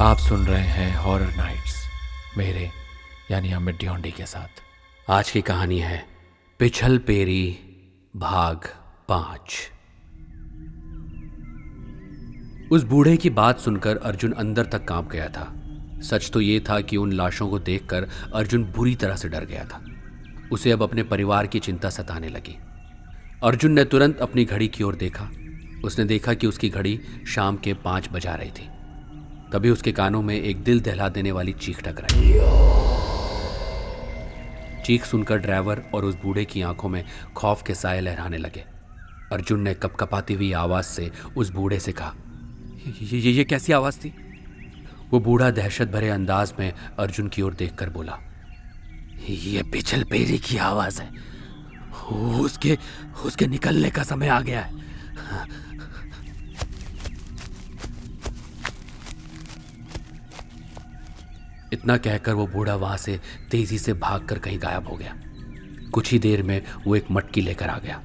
आप सुन रहे हैं हॉरर नाइट्स मेरे, यानी अमित ड्योंडी के साथ। आज की कहानी है, पिछल पेरी, भाग पाँच। उस बूढ़े की बात सुनकर अर्जुन अंदर तक काँप गया था। सच तो ये था कि उन लाशों को देखकर अर्जुन बुरी तरह से डर गया था। उसे अब अपने परिवार की चिंता सताने लगी। अर्जुन ने तुरंत अपनी घड़ी की ओर देखा। उसने देखा कि उसकी घड़ी शाम के पाँच बजा रही थी। तभी उसके कानों में एक दिल दहला देने वाली चीख टकराई। चीख सुनकर ड्राइवर और उस बूढ़े की आँखों में खौफ के साए लहराने लगे। अर्जुन ने कपकपाती हुई आवाज़ से उस बूढ़े से कहा ये, ये, ये कैसी आवाज़ थी? वो बूढ़ा दहशत भरे अंदाज में अर्जुन की ओर देखकर बोला ये पिछल पेरी की आवाज़ है। उसके उसके निकलने का समय आ गया है। इतना कहकर वो बूढ़ा वहाँ से तेज़ी से भागकर कहीं गायब हो गया। कुछ ही देर में वो एक मटकी लेकर आ गया।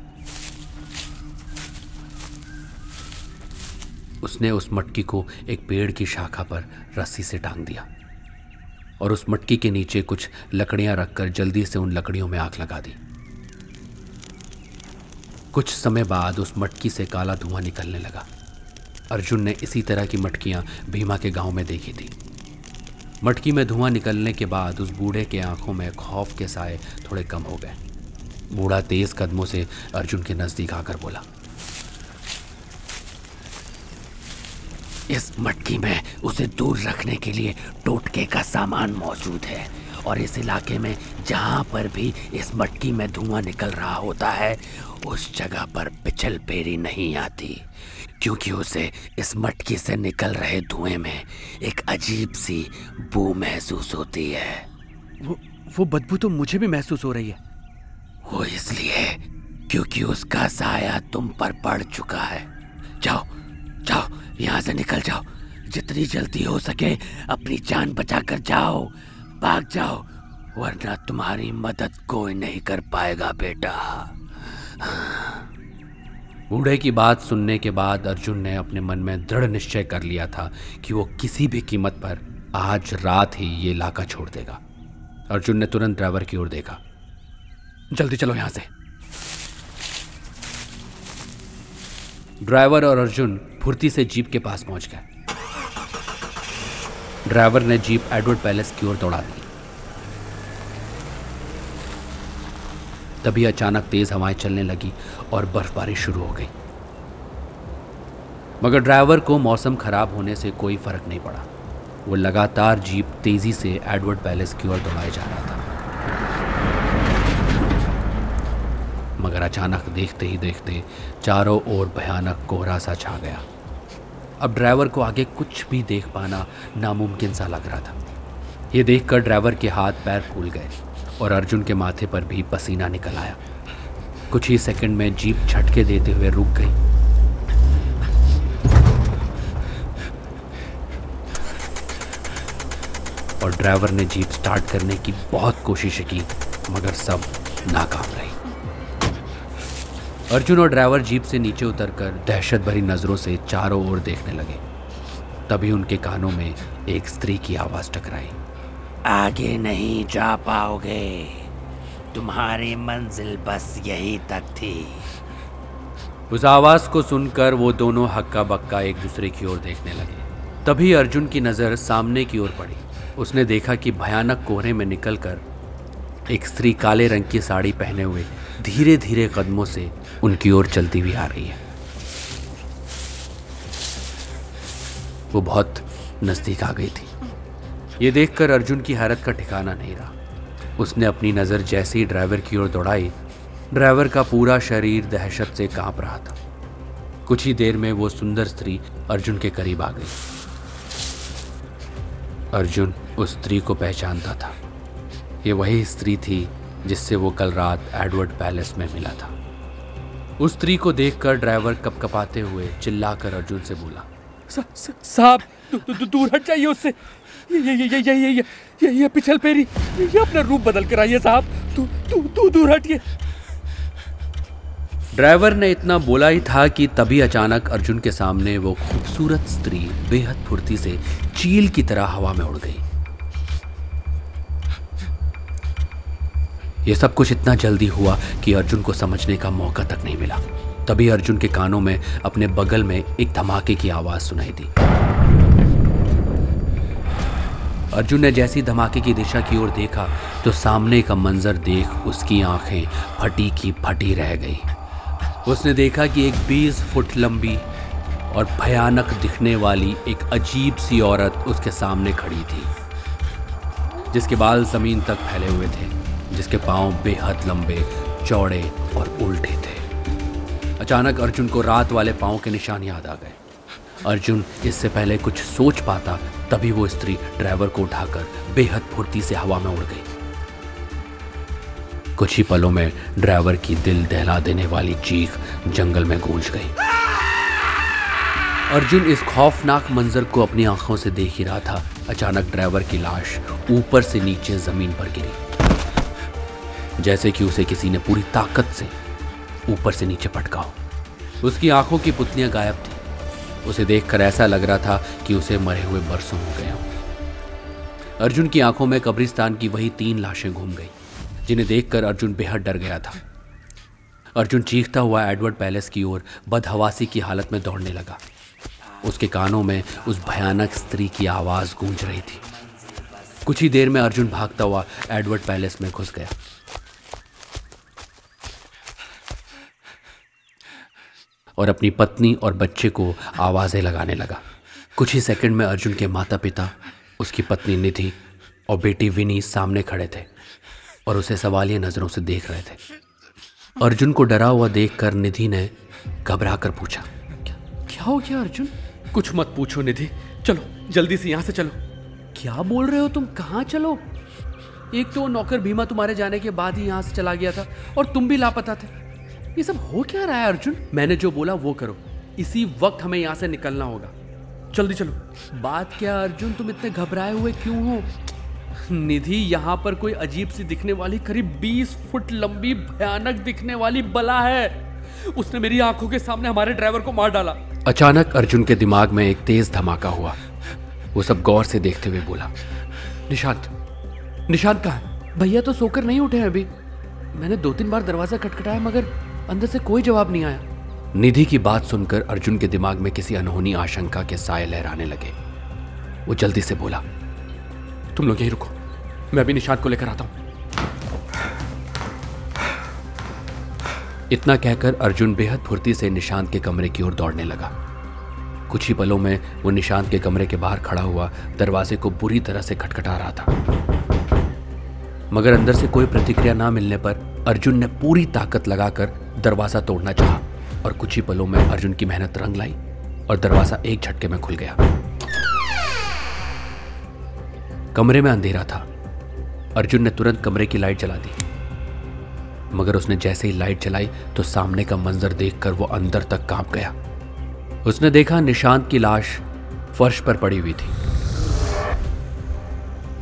उसने उस मटकी को एक पेड़ की शाखा पर रस्सी से टांग दिया और उस मटकी के नीचे कुछ लकड़ियाँ रखकर जल्दी से उन लकड़ियों में आग लगा दी। कुछ समय बाद उस मटकी से काला धुआँ निकलने लगा। अर्जुन ने इसी तरह की मटकियाँ भीमा के गाँव में देखी थी। मटकी में धुआँ निकलने के बाद उस बूढ़े के आँखों में खौफ के साए थोड़े कम हो गए। बूढ़ा तेज कदमों से अर्जुन के नज़दीक आकर बोला, इस मटकी में उसे दूर रखने के लिए टोटके का सामान मौजूद है। और इस इलाके में जहाँ पर भी इस मटकी में धुआँ निकल रहा होता है उस जगह पर पिछल पेरी नहीं आती क्योंकि उसे इस मटकी से निकल रहे धुएँ में एक अजीब सी बू महसूस होती है। वो वो बदबू तो मुझे भी महसूस हो रही है। वो इसलिए क्योंकि उसका साया तुम पर पड़ चुका है। जाओ जाओ यहाँ से निकल जाओ। जितनी जल्दी हो सके अपनी जान बचाकर जाओ। भाग जाओ, वरना तुम्हारी मदद कोई नहीं कर पाएगा, बेटा। बूढ़े की बात सुनने के बाद अर्जुन ने अपने मन में दृढ़ निश्चय कर लिया था कि वो किसी भी कीमत पर आज रात ही ये इलाका छोड़ देगा। अर्जुन ने तुरंत ड्राइवर की ओर देखा। जल्दी चलो यहाँ से। ड्राइवर और अर्जुन फुर्ती से जीप के पास पहुँच गए। ड्राइवर ने जीप एडवर्ड पैलेस की ओर दौड़ा दी। तभी अचानक तेज हवाएँ चलने लगी और बर्फबारी शुरू हो गई। मगर ड्राइवर को मौसम खराब होने से कोई फ़र्क नहीं पड़ा। वो लगातार जीप तेज़ी से एडवर्ड पैलेस की ओर दौड़ाए जा रहा था। मगर अचानक देखते ही देखते चारों ओर भयानक कोहरा सा छा गया। अब ड्राइवर को आगे कुछ भी देख पाना नामुमकिन सा लग रहा था। ये देखकर ड्राइवर के हाथ पैर फूल गए और अर्जुन के माथे पर भी पसीना निकल आया। कुछ ही सेकंड में जीप झटके देते हुए रुक गई। और ड्राइवर ने जीप स्टार्ट करने की बहुत कोशिश की, मगर सब नाकाम रही। अर्जुन और ड्राइवर जीप से नीचे उतरकर दहशत भरी नज़रों से चारों ओर देखने लगे। तभी उनके कानों में एक स्त्री की आवाज़ टकराई। आगे नहीं जा पाओगे। तुम्हारी मंजिल बस यही तक थी। उस आवाज़ को सुनकर वो दोनों हक्का बक्का एक दूसरे की ओर देखने लगे। तभी अर्जुन की नज़र सामने की ओर पड़ी। उसने देखा कि भयानक कोहरे में निकलकर एक स्त्री काले रंग की साड़ी पहने हुए धीरे धीरे कदमों से उनकी ओर चलती हुई आ रही है। वो बहुत नज़दीक आ गई थी। ये देखकर अर्जुन की हैरत का ठिकाना नहीं रहा। उसने अपनी नज़र जैसे ही ड्राइवर की ओर दौड़ाई, ड्राइवर का पूरा शरीर दहशत से काँप रहा था। कुछ ही देर में वो सुंदर स्त्री अर्जुन के करीब आ गई। अर्जुन उस स्त्री को पहचानता था। ये वही स्त्री थी जिससे वो कल रात एडवर्ड पैलेस में मिला था। उस स्त्री को देखकर ड्राइवर कपकपाते हुए चिल्लाकर अर्जुन से बोला साहब दूर हट जाइए उससे। ये ये ये ये ये ये ये ये पिछल पेरी ये अपना रूप बदल कर आइए साहब। तू तू तू दूर हटिए। ड्राइवर ने इतना बोला ही था कि तभी अचानक अर्जुन के सामने वो खूबसूरत स्त्री बेहद फुर्ती से चील की तरह हवा में उड़ गई। ये सब कुछ इतना जल्दी हुआ कि अर्जुन को समझने का मौका तक नहीं मिला। तभी अर्जुन के कानों में, अपने बगल में एक धमाके की आवाज़ सुनाई दी। अर्जुन ने जैसी धमाके की दिशा की ओर देखा तो सामने का मंजर देख उसकी आँखें फटी की फटी रह गई। उसने देखा कि एक 20 फुट लंबी और भयानक दिखने वाली एक अजीब सी औरत उसके सामने खड़ी थी, जिसके बाल ज़मीन तक फैले हुए थे। जिसके पाँव बेहद लंबे, चौड़े और उल्टे थे। अचानक अर्जुन को रात वाले पाँव के निशान याद आ गए। अर्जुन इससे पहले कुछ सोच पाता, तभी वो स्त्री ड्राइवर को उठाकर बेहद फुर्ती से हवा में उड़ गई। कुछ ही पलों में ड्राइवर की दिल दहला देने वाली चीख जंगल में गूंज गई। अर्जुन इस खौफनाक मंजर को अपनी आँखों से देख ही रहा था। अचानक ड्राइवर की लाश ऊपर से नीचे ज़मीन पर गिरी। जैसे कि उसे किसी ने पूरी ताकत से ऊपर से नीचे पटका हो उसकी आँखों की पुतलियाँ गायब थी। उसे देखकर ऐसा लग रहा था कि उसे मरे हुए बरसों हो गए हों। अर्जुन की आँखों में कब्रिस्तान की वही तीन लाशें घूम गई, जिन्हें देखकर अर्जुन बेहद डर गया था। अर्जुन चीखता हुआ एडवर्ड पैलेस की ओर बदहवासी की हालत में दौड़ने लगा। उसके कानों में उस भयानक स्त्री की आवाज़ गूंज रही थी। कुछ ही देर में अर्जुन भागता हुआ एडवर्ड पैलेस में घुस गया। और अपनी पत्नी और बच्चे को आवाज़ें लगाने लगा। कुछ ही सेकंड में अर्जुन के माता पिता उसकी पत्नी निधि और बेटी विनी सामने खड़े थे और उसे सवालिया नज़रों से देख रहे थे। अर्जुन को डरा हुआ देखकर निधि ने घबरा कर पूछा क्या हो गया अर्जुन? कुछ मत पूछो निधि। चलो जल्दी से यहाँ से चलो। क्या बोल रहे हो तुम? कहाँ चलो? एक तो वो नौकर भीमा तुम्हारे जाने के बाद ही यहाँ से चला गया था और तुम भी लापता थे। ये सब हो क्या रहा है अर्जुन? मैंने जो बोला वो करो। इसी वक्त हमें यहाँ से निकलना होगा। जल्दी चलो। बात क्या अर्जुन तुम इतने घबराए हुए क्यों हो? निधि यहाँ पर कोई अजीब सी दिखने वाली करीब 20 फुट लंबी भयानक दिखने वाली बला है। उसने मेरी आँखों के सामने हमारे ड्राइवर को मार डाला। अचानक अर्जुन के दिमाग में एक तेज धमाका हुआ। वो सब गौर से देखते हुए बोला निशांत निशांत कहा भैया तो सोकर नहीं उठे अभी। मैंने दो तीन बार दरवाज़ा खटखटाया मगर अंदर से कोई जवाब नहीं आया। निधि की बात सुनकर अर्जुन के दिमाग में किसी अनहोनी आशंका के साय लहराने लगे। वो जल्दी से बोला, तुम लोग यहीं रुको। मैं भी निशांत को लेकर आता हूँ। इतना कहकर अर्जुन बेहद फुर्ती से निशांत के कमरे की ओर दौड़ने लगा। कुछ ही पलों में वो निशांत के कमरे के बाहर खड़ा हुआ दरवाजे को बुरी तरह से खटखटा रहा था। मगर अंदर से कोई प्रतिक्रिया ना मिलने पर अर्जुन ने पूरी ताकत लगाकर दरवाज़ा तोड़ना चाहा और कुछ ही पलों में अर्जुन की मेहनत रंग लाई और दरवाज़ा एक झटके में खुल गया। कमरे में अंधेरा था। अर्जुन ने तुरंत कमरे की लाइट जला दी। मगर उसने जैसे ही लाइट जलाई तो सामने का मंजर देखकर वो अंदर तक काँप गया। उसने देखा निशांत की लाश फर्श पर पड़ी हुई थी।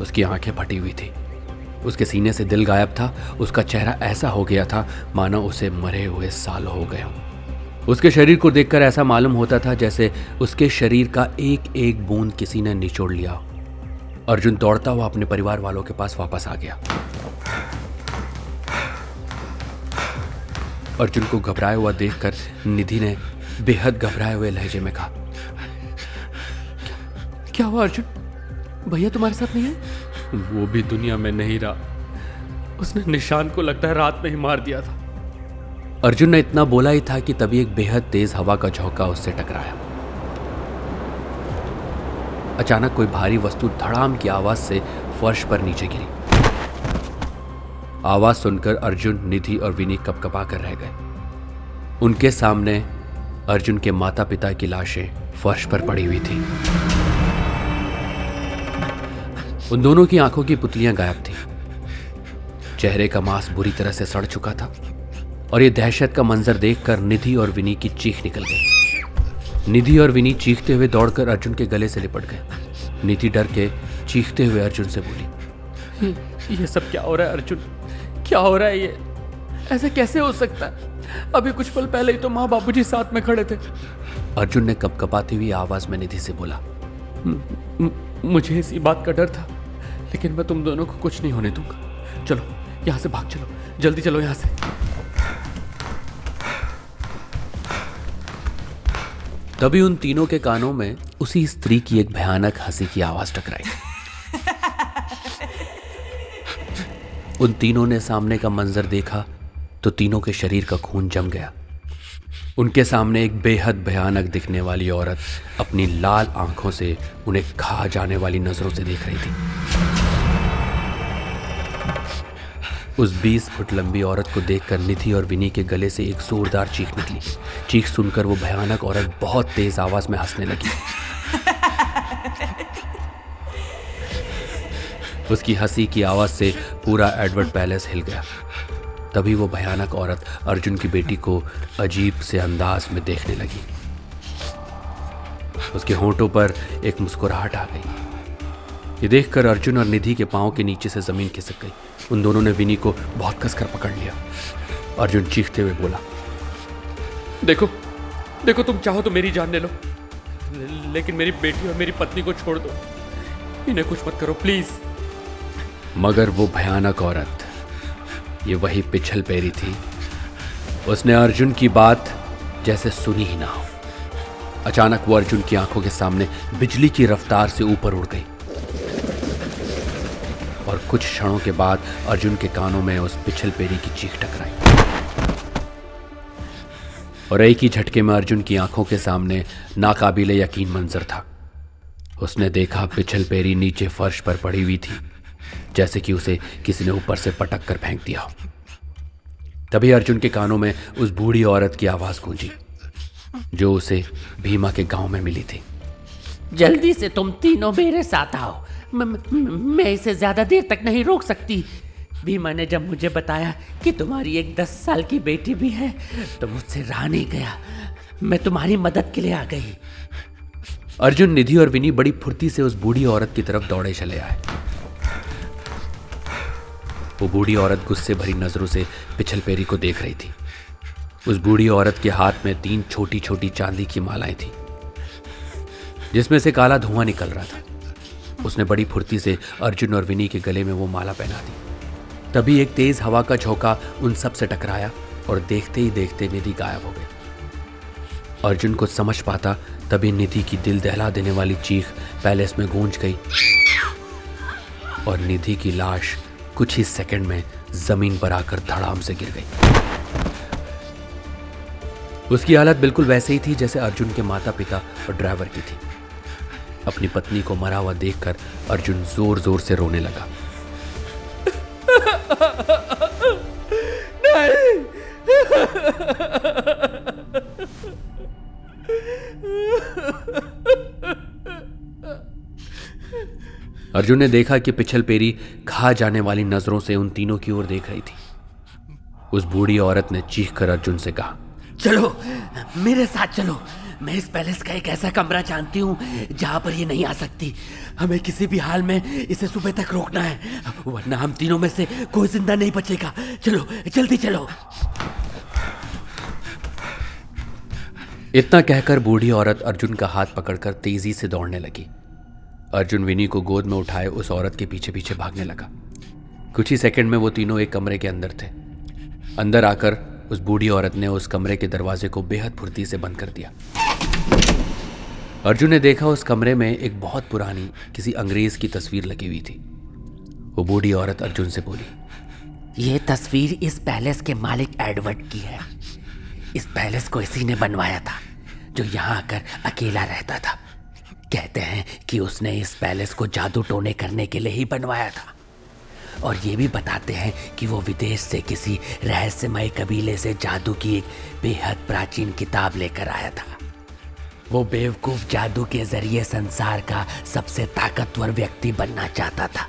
उसकी आँखें फटी हुई थी। उसके सीने से दिल गायब था, उसका चेहरा ऐसा हो गया था, मानो उसे मरे हुए साल हो गए हों। उसके शरीर को देखकर ऐसा मालूम होता था जैसे उसके शरीर का एक एक बूंद किसी ने निचोड़ लिया। अर्जुन दौड़ता हुआ अपने परिवार वालों के पास वापस आ गया। अर्जुन को घबराया हुआ देखकर निधि ने बेहद घबराए हुए लहजे में कहा क्या हुआ अर्जुन? भैया तुम्हारे साथ नहीं है? वो भी दुनिया में नहीं रहा। उसने निशान को लगता है रात में ही मार दिया था। अर्जुन ने इतना बोला ही था कि तभी एक बेहद तेज हवा का झोंका उससे टकराया। अचानक कोई भारी वस्तु धड़ाम की आवाज़ से फर्श पर नीचे गिरी। आवाज़ सुनकर अर्जुन, निधि और विनी कपकपा कर रह गए। उनके सामने अर्जुन के माता पिता की लाशें फर्श पर पड़ी हुई थी। उन दोनों की आँखों की पुतलियाँ गायब थी। चेहरे का मांस बुरी तरह से सड़ चुका था और ये दहशत का मंजर देखकर निधि और विनी की चीख निकल गई। निधि और विनी चीखते हुए दौड़कर अर्जुन के गले से लिपट गए। निधि डर के चीखते हुए अर्जुन से बोली ये सब क्या हो रहा है अर्जुन? क्या हो रहा है ये? ऐसे कैसे हो सकता है? अभी कुछ पल पहले ही तो माँ बाबूजी साथ में खड़े थे। अर्जुन ने कपकपाती हुई आवाज़ में निधि से बोला मुझे इसी बात का डर था। लेकिन मैं तुम दोनों को कुछ नहीं होने दूँगा। चलो, यहाँ से भाग चलो। जल्दी चलो यहाँ से। तभी उन तीनों के कानों में उसी स्त्री की एक भयानक हँसी की आवाज़ टकराई। उन तीनों ने सामने का मंजर देखा तो तीनों के शरीर का खून जम गया। उनके सामने एक बेहद भयानक दिखने वाली औरत अपनी लाल आँखों से उन्हें खा जाने वाली नज़रों से देख रही थी। उस 20 फुट लंबी औरत को देखकर निधि और विनी के गले से एक जोरदार चीख निकली। चीख सुनकर वो भयानक औरत बहुत तेज आवाज़ में हंसने लगी। उसकी हँसी की आवाज़ से पूरा एडवर्ड पैलेस हिल गया। तभी वो भयानक औरत अर्जुन की बेटी को अजीब से अंदाज में देखने लगी। उसके होंठों पर एक मुस्कुराहट आ गई। ये देखकर अर्जुन और निधि के पाँव के नीचे से ज़मीन खिसक गई। उन दोनों ने विनी को बहुत कसकर पकड़ लिया। अर्जुन चीखते हुए बोला, देखो देखो, तुम चाहो तो मेरी जान ले लो, लेकिन मेरी बेटी और मेरी पत्नी को छोड़ दो। इन्हें कुछ मत करो, प्लीज़। मगर वो भयानक औरत, ये वही पिछल पैरी थी। उसने अर्जुन की बात जैसे सुनी ही ना हो। अचानक वो अर्जुन की आँखों के सामने बिजली की रफ्तार से ऊपर उड़ गई। और कुछ क्षणों के बाद अर्जुन के कानों में उस पिछल पेरी की चीख टकराई। और एक ही झटके में अर्जुन की आँखों के सामने नाकाबिले यकीन मंजर था। उसने देखा पिछल पेरी नीचे फर्श पर पड़ी हुई थी, जैसे कि उसे किसी ने ऊपर से पटक कर फेंक दिया तभी अर्जुन के कानों में उस बूढ़ी औरत की आवाज़ गूंजी, जो उसे भीमा के गाँव में मिली थी। जल्दी से तुम तीनों मेरे साथ आओ। म, इसे ज़्यादा देर तक नहीं रोक सकती। भीमा ने जब मुझे बताया कि तुम्हारी एक दस साल की बेटी भी है तो मुझसे रहा नहीं गया। मैं तुम्हारी मदद के लिए आ गई। अर्जुन निधि और विनी बड़ी फुर्ती से उस बूढ़ी औरत की तरफ़ दौड़े चले आए। वो बूढ़ी औरत गुस्से भरी नज़रों से पिछल पेरी को देख रही थी। उस बूढ़ी औरत के हाथ में तीन छोटी छोटी चांदी की मालाएँ थी जिसमें से काला धुआँ निकल रहा था। उसने बड़ी फुर्ती से अर्जुन और विनी के गले में वो माला पहना दी। तभी एक तेज हवा का झोंका उन सबसे टकराया और देखते ही देखते निधि गायब हो गई। अर्जुन को समझ पाता, तभी निधि की दिल दहला देने वाली चीख पैलेस में गूंज गई। और निधि की लाश कुछ ही सेकंड में ज़मीन पर आकर धड़ाम से गिर गई। उसकी हालत बिल्कुल वैसे ही थी जैसे अर्जुन के माता पिता और ड्राइवर की थी। अपनी पत्नी को मरा हुआ देखकर अर्जुन ज़ोर ज़ोर से रोने लगा। अर्जुन ने देखा कि पिछल पेरी खा जाने वाली नज़रों से उन तीनों की ओर देख रही थी। उस बूढ़ी औरत ने चीख कर अर्जुन से कहा, चलो, मेरे साथ चलो। मैं इस पैलेस का एक ऐसा कमरा जानती हूँ, जहाँ पर ये नहीं आ सकती। हमें किसी भी हाल में इसे सुबह तक रोकना है, वरना हम तीनों में से कोई ज़िंदा नहीं बचेगा। चलो, जल्दी चलो। इतना कहकर बूढ़ी औरत अर्जुन का हाथ पकड़कर तेज़ी से दौड़ने लगी। अर्जुन विनी को गोद में उठाए उस औरत के पीछे पीछे भागने लगा। कुछ ही सेकंड में वो तीनों एक कमरे के अंदर थे। अंदर आकर उस बूढ़ी औरत ने उस कमरे के दरवाजे को बेहद फुर्ती से बंद कर दिया। अर्जुन ने देखा उस कमरे में एक बहुत पुरानी, किसी अंग्रेज़ की तस्वीर लगी हुई थी। वो बूढ़ी औरत अर्जुन से बोली, ये तस्वीर इस पैलेस के मालिक एडवर्ड की है। इस पैलेस को इसी ने बनवाया था, जो यहाँ आकर अकेला रहता था। कहते हैं कि उसने इस पैलेस को जादू टोने करने के लिए ही बनवाया था। और ये भी बताते हैं कि वो विदेश से किसी रहस्यमय कबीले से जादू की एक बेहद प्राचीन किताब लेकर आया था। वो बेवकूफ़ जादू के ज़रिए संसार का सबसे ताकतवर व्यक्ति बनना चाहता था।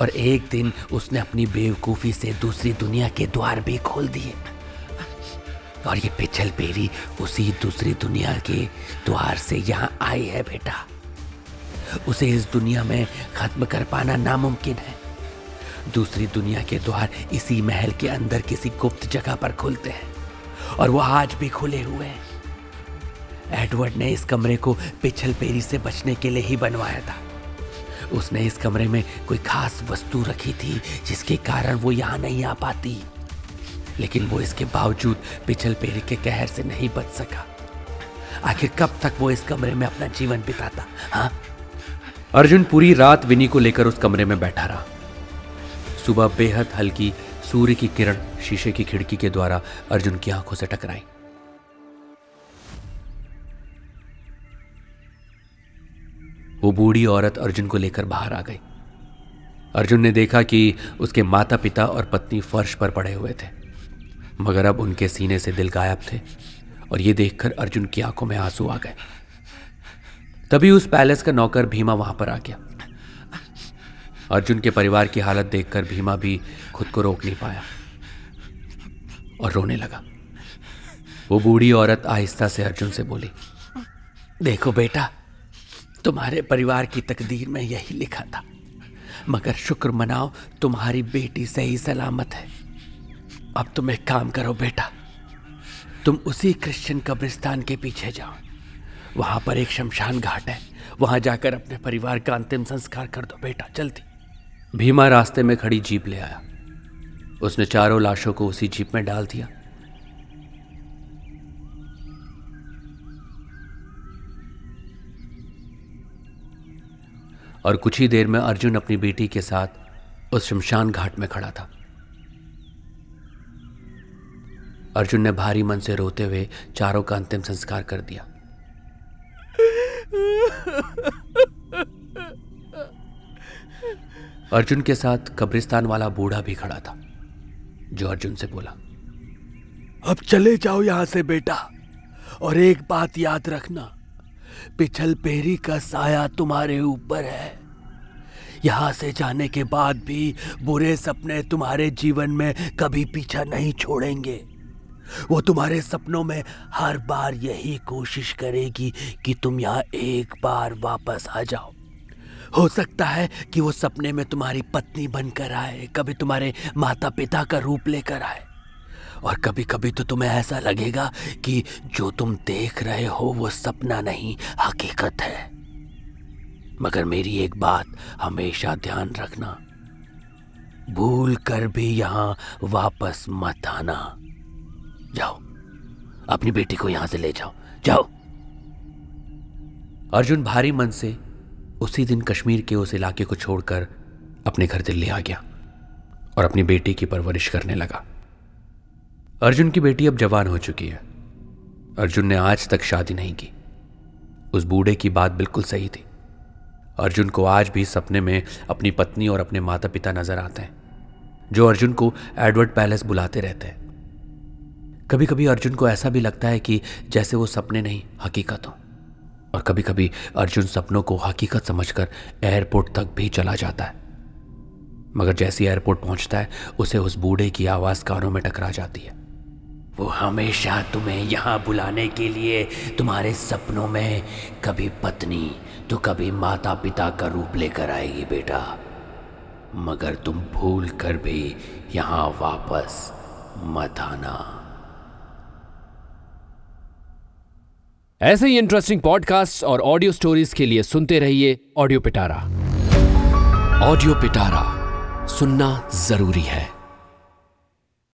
और एक दिन उसने अपनी बेवकूफ़ी से दूसरी दुनिया के द्वार भी खोल दिए। और ये पिछल पेरी उसी दूसरी दुनिया के द्वार से यहाँ आई है बेटा। उसे इस दुनिया में खत्म कर पाना नामुमकिन है। दूसरी दुनिया के द्वार इसी महल के अंदर किसी गुप्त जगह पर खुलते हैं। और वो आज भी खुले हुए हैं। एडवर्ड ने इस कमरे को पिछल पेरी से बचने के लिए ही बनवाया था। उसने इस कमरे में कोई खास वस्तु रखी थी, जिसके कारण वो यहाँ नहीं आ पाती। लेकिन वो इसके बावजूद पिछल पेरी के कहर से नहीं बच सका। आखिर कब तक वो इस कमरे में अपना जीवन बिताता हाँ? अर्जुन पूरी रात विनी को लेकर उस कमरे में बैठा रहा। सुबह बेहद हल्की सूर्य की किरण शीशे की खिड़की के द्वारा अर्जुन की आँखों से टकराई। वो बूढ़ी औरत अर्जुन को लेकर बाहर आ गई। अर्जुन ने देखा कि उसके माता पिता और पत्नी फर्श पर पड़े हुए थे, मगर अब उनके सीने से दिल गायब थे और ये देखकर अर्जुन की आँखों में आँसू आ गए। तभी उस पैलेस का नौकर भीमा वहाँ पर आ गया। अर्जुन के परिवार की हालत देखकर भीमा भी खुद को रोक नहीं पाया और रोने लगा। वो बूढ़ी औरत आहिस्ता से अर्जुन से बोली, देखो बेटा तुम्हारे परिवार की तकदीर में यही लिखा था। मगर शुक्र मनाओ, तुम्हारी बेटी सही सलामत है। अब तुम एक काम करो बेटा। तुम उसी क्रिश्चियन कब्रिस्तान के पीछे जाओ। वहाँ पर एक शमशान घाट है। वहाँ जाकर अपने परिवार का अंतिम संस्कार कर दो बेटा, जल्दी। भीमा रास्ते में खड़ी जीप ले आया। उसने चारों लाशों को उसी जीप में डाल दिया। और कुछ ही देर में अर्जुन अपनी बेटी के साथ उस शमशान घाट में खड़ा था। अर्जुन ने भारी मन से रोते हुए चारों का अंतिम संस्कार कर दिया। अर्जुन के साथ कब्रिस्तान वाला बूढ़ा भी खड़ा था, जो अर्जुन से बोला, अब चले जाओ यहाँ से बेटा और एक बात याद रखना। पिछल पेरी का साया तुम्हारे ऊपर है। यहाँ से जाने के बाद भी बुरे सपने तुम्हारे जीवन में कभी पीछा नहीं छोड़ेंगे। वो तुम्हारे सपनों में हर बार यही कोशिश करेगी कि तुम यहाँ एक बार वापस आ जाओ। हो सकता है कि वो सपने में तुम्हारी पत्नी बनकर आए, कभी तुम्हारे माता पिता का रूप लेकर आए। और कभी कभी तो तुम्हें ऐसा लगेगा कि जो तुम देख रहे हो वो सपना नहीं, हकीकत है। मगर मेरी एक बात, हमेशा ध्यान रखना। भूल कर भी यहाँ वापस मत आना। जाओ, अपनी बेटी को यहाँ से ले जाओ। जाओ। अर्जुन भारी मन से उसी दिन कश्मीर के उस इलाके को छोड़कर अपने घर दिल्ली आ गया और अपनी बेटी की परवरिश करने लगा। अर्जुन की बेटी अब जवान हो चुकी है। अर्जुन ने आज तक शादी नहीं की। उस बूढ़े की बात बिल्कुल सही थी। अर्जुन को आज भी सपने में अपनी पत्नी और अपने माता पिता नज़र आते हैं, जो अर्जुन को एडवर्ड पैलेस बुलाते रहते हैं। कभी कभी अर्जुन को ऐसा भी लगता है कि जैसे वो सपने नहीं, हकीकत हो। और कभी कभी अर्जुन सपनों को हकीकत समझकर एयरपोर्ट तक भी चला जाता है। मगर जैसे एयरपोर्ट पहुँचता है, उसे उस बूढ़े की आवाज़ कानों में टकरा जाती है। वो हमेशा तुम्हें यहाँ बुलाने के लिए तुम्हारे सपनों में कभी पत्नी तो कभी माता पिता का रूप लेकर आएगी, बेटा। मगर तुम भूल कर भी यहाँ वापस मत आना। ऐसे ही इंटरेस्टिंग पॉडकास्ट और ऑडियो स्टोरीज के लिए सुनते रहिए ऑडियो पिटारा ऑडियो पिटारा सुनना ज़रूरी है।